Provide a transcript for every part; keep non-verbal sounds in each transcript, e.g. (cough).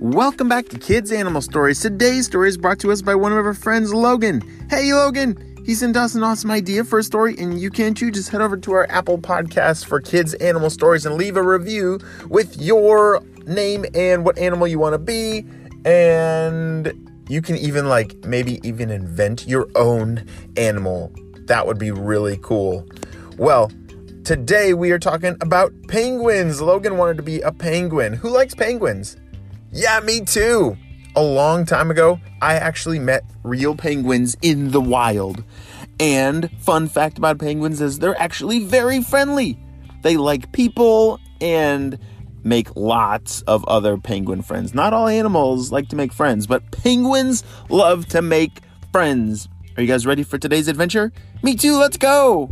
Welcome back to Kids Animal Stories. Today's story is brought to us by one of our friends, Logan. Hey, Logan! He sent us an awesome idea for a story, and you can too. Just head over to our Apple Podcast for Kids Animal Stories and leave a review with your name and what animal you want to be. And you can even, like, maybe even invent your own animal. That would be really cool. Well, today we are talking about penguins. Logan wanted to be a penguin. Who likes penguins? Yeah, me too. A long time ago, I actually met real penguins in the wild. And fun fact about penguins is they're actually very friendly. They like people and make lots of other penguin friends. Not all animals like to make friends, but penguins love to make friends. Are you guys ready for today's adventure? Me too, let's go!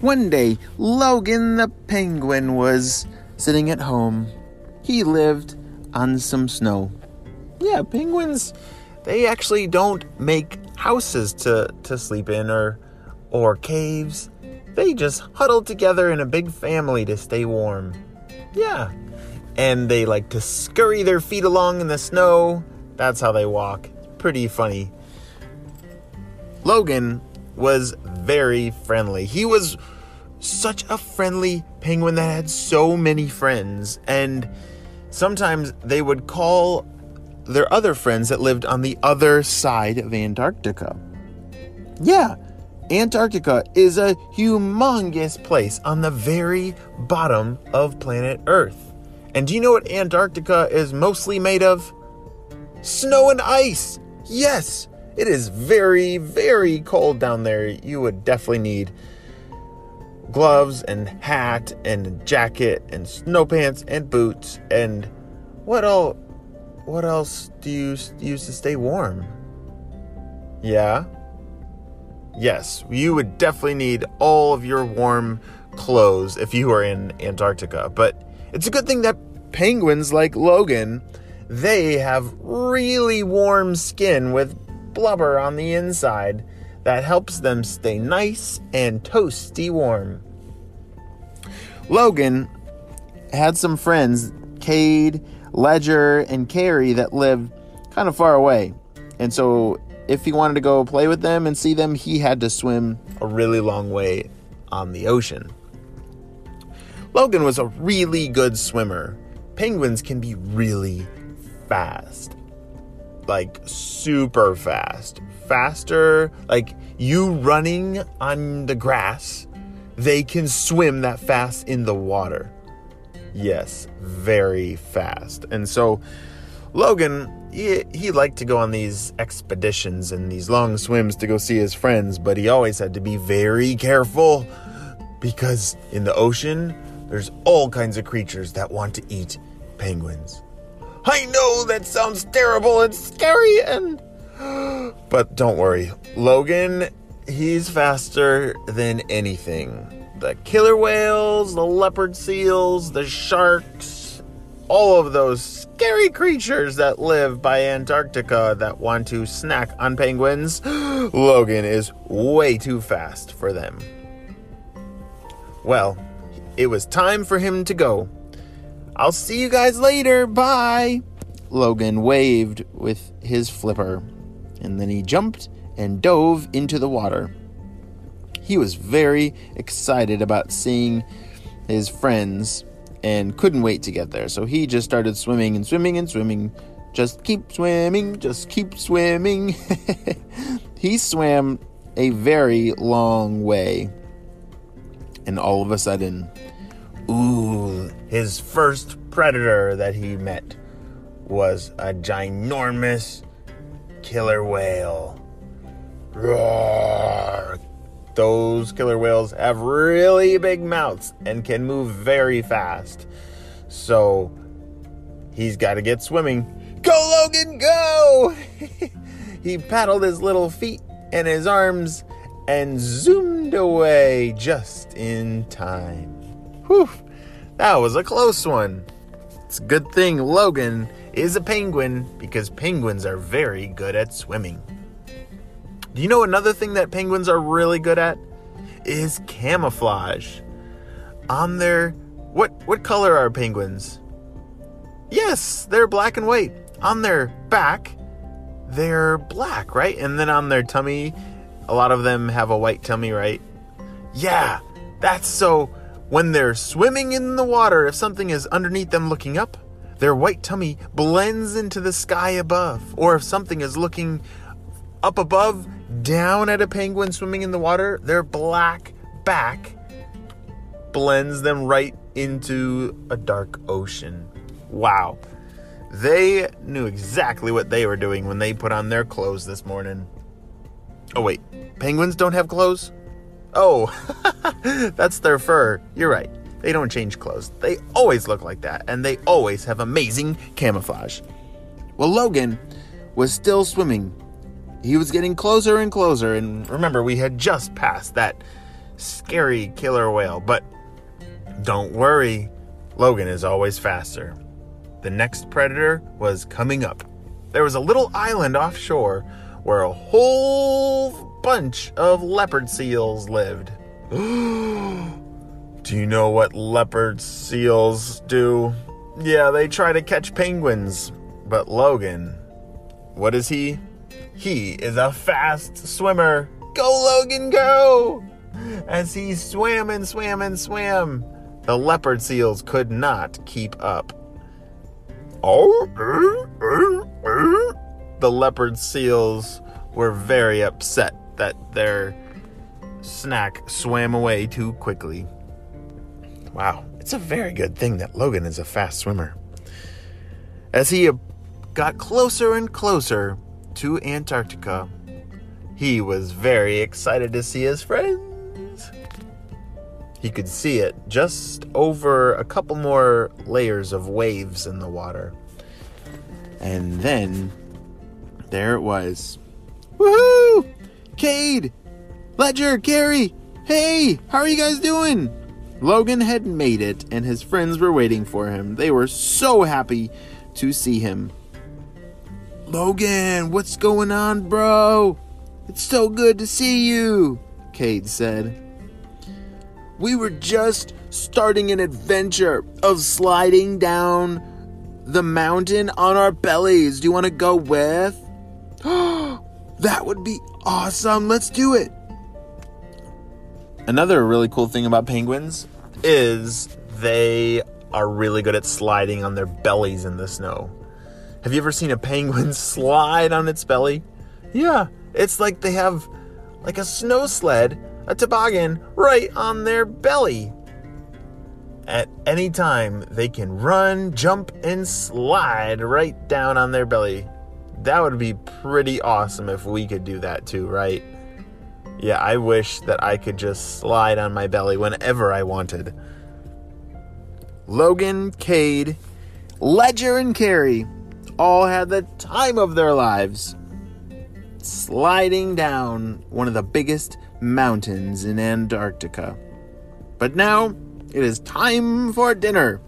One day, Logan the penguin was sitting at home. He lived on some snow. Yeah, penguins, they actually don't make houses to, to sleep in or or caves. They just huddle together in a big family to stay warm. Yeah. And they like to scurry their feet along in the snow. That's how they walk. Pretty funny. Logan was very friendly. He was such a friendly penguin that had so many friends. And sometimes they would call their other friends that lived on the other side of Antarctica. Yeah, Antarctica is a humongous place on the very bottom of planet Earth. And do you know what Antarctica is mostly made of? Snow and ice! Yes! It is very, very cold down there. You would definitely need gloves and hat and jacket and snow pants and boots and what all what else do you use to stay warm? Yeah? Yes, you would definitely need all of your warm clothes if you were in Antarctica, but it's a good thing that penguins like Logan, they have really warm skin with blubber on the inside that helps them stay nice and toasty warm. Logan had some friends, Cade, Ledger, and Carrie, that lived kind of far away. And so, if he wanted to go play with them and see them, he had to swim a really long way on the ocean. Logan was a really good swimmer. Penguins can be really fast. Like super fast. Faster, like you running on the grass, they can swim that fast in the water. Yes, very fast. And so Logan, he, he liked to go on these expeditions and these long swims to go see his friends, but he always had to be very careful because in the ocean, there's all kinds of creatures that want to eat penguins. I know that sounds terrible and scary and (gasps) but don't worry. Logan, he's faster than anything. The killer whales, the leopard seals, the sharks, all of those scary creatures that live by Antarctica that want to snack on penguins, (gasps) Logan is way too fast for them. Well, it was time for him to go. I'll see you guys later. Bye. Logan waved with his flipper, and then he jumped and dove into the water. He was very excited about seeing his friends and couldn't wait to get there. So he just started swimming and swimming and swimming. Just keep swimming, just keep swimming. (laughs) he swam a very long way. And all of a sudden, ooh, his first predator that he met was a ginormous killer whale. Roar! Those killer whales have really big mouths and can move very fast. So he's got to get swimming. Go, Logan, go! (laughs) he paddled his little feet and his arms and zoomed away just in time. Whew, that was a close one. It's a good thing Logan is a penguin because penguins are very good at swimming. Do you know another thing that penguins are really good at? is camouflage. On their what what color are penguins? Yes, they're black and white. On their back, they're black, right? And then on their tummy, a lot of them have a white tummy, right? Yeah, that's so when they're swimming in the water, if something is underneath them looking up, their white tummy blends into the sky above. Or if something is looking up above, down at a penguin swimming in the water, their black back blends them right into a dark ocean. Wow. They knew exactly what they were doing when they put on their clothes this morning. Oh, wait. Penguins don't have clothes? Oh, (laughs) that's their fur. You're right. They don't change clothes. They always look like that, and they always have amazing camouflage. Well, Logan was still swimming. He was getting closer and closer, and remember, we had just passed that scary killer whale. But don't worry, Logan is always faster. The next predator was coming up. There was a little island offshore where a whole bunch of leopard seals lived. (gasps) do you know what leopard seals do? Yeah, they try to catch penguins. But Logan, what is he? He is a fast swimmer. Go, Logan, go! As he swam and swam and swam, the leopard seals could not keep up. Oh, the leopard seals were very upset that their snack swam away too quickly. Wow, it's a very good thing that Logan is a fast swimmer. As he got closer and closer to Antarctica, he was very excited to see his friends. He could see it just over a couple more layers of waves in the water. And then there it was. Woohoo! Cade! Ledger! Carrie! Hey! How are you guys doing? Logan had made it, and his friends were waiting for him. They were so happy to see him. Logan, what's going on, bro? It's so good to see you, Cade said. We were just starting an adventure of sliding down the mountain on our bellies. Do you want to go with? That would be awesome. Let's do it. Another really cool thing about penguins is they are really good at sliding on their bellies in the snow. Have you ever seen a penguin (laughs) slide on its belly? Yeah, it's like they have like a snow sled, a toboggan right on their belly. At any time, they can run, jump, and slide right down on their belly. That would be pretty awesome if we could do that too, right? Yeah, I wish that I could just slide on my belly whenever I wanted. Logan, Cade, Ledger, and Carrie all had the time of their lives sliding down one of the biggest mountains in Antarctica. But now it is time for dinner.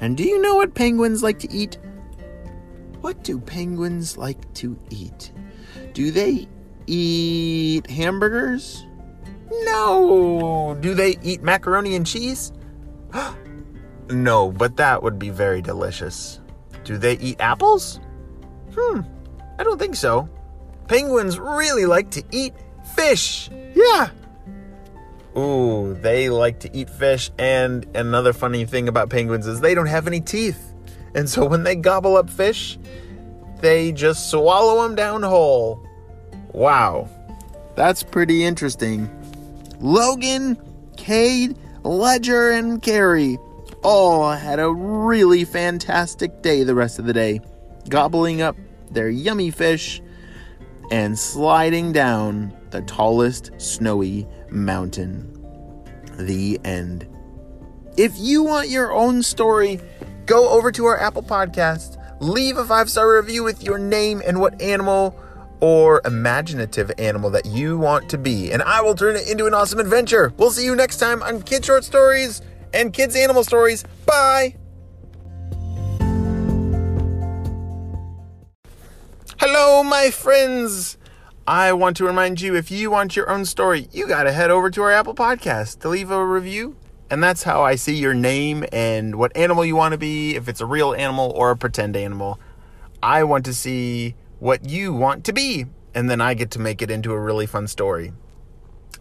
And do you know what penguins like to eat? What do penguins like to eat? Do they eat hamburgers? No. Do they eat macaroni and cheese? (gasps) no, but that would be very delicious. Do they eat apples? Hmm, I don't think so. Penguins really like to eat fish. Yeah. Ooh, they like to eat fish. And another funny thing about penguins is they don't have any teeth. And so when they gobble up fish, they just swallow them down whole. Wow. That's pretty interesting. Logan, Cade, Ledger, and Carrie all had a really fantastic day the rest of the day, gobbling up their yummy fish and sliding down the tallest snowy mountain. The end. If you want your own story, go over to our Apple Podcast, leave a five star review with your name and what animal or imaginative animal that you want to be, and I will turn it into an awesome adventure. We'll see you next time on Kid Short Stories and Kids Animal Stories. Bye. Hello, my friends. I want to remind you if you want your own story, you got to head over to our Apple Podcast to leave a review. And that's how I see your name and what animal you want to be, if it's a real animal or a pretend animal. I want to see what you want to be, and then I get to make it into a really fun story.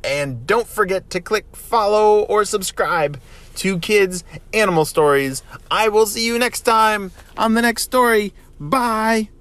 And don't forget to click follow or subscribe to Kids Animal Stories. I will see you next time on the next story. Bye.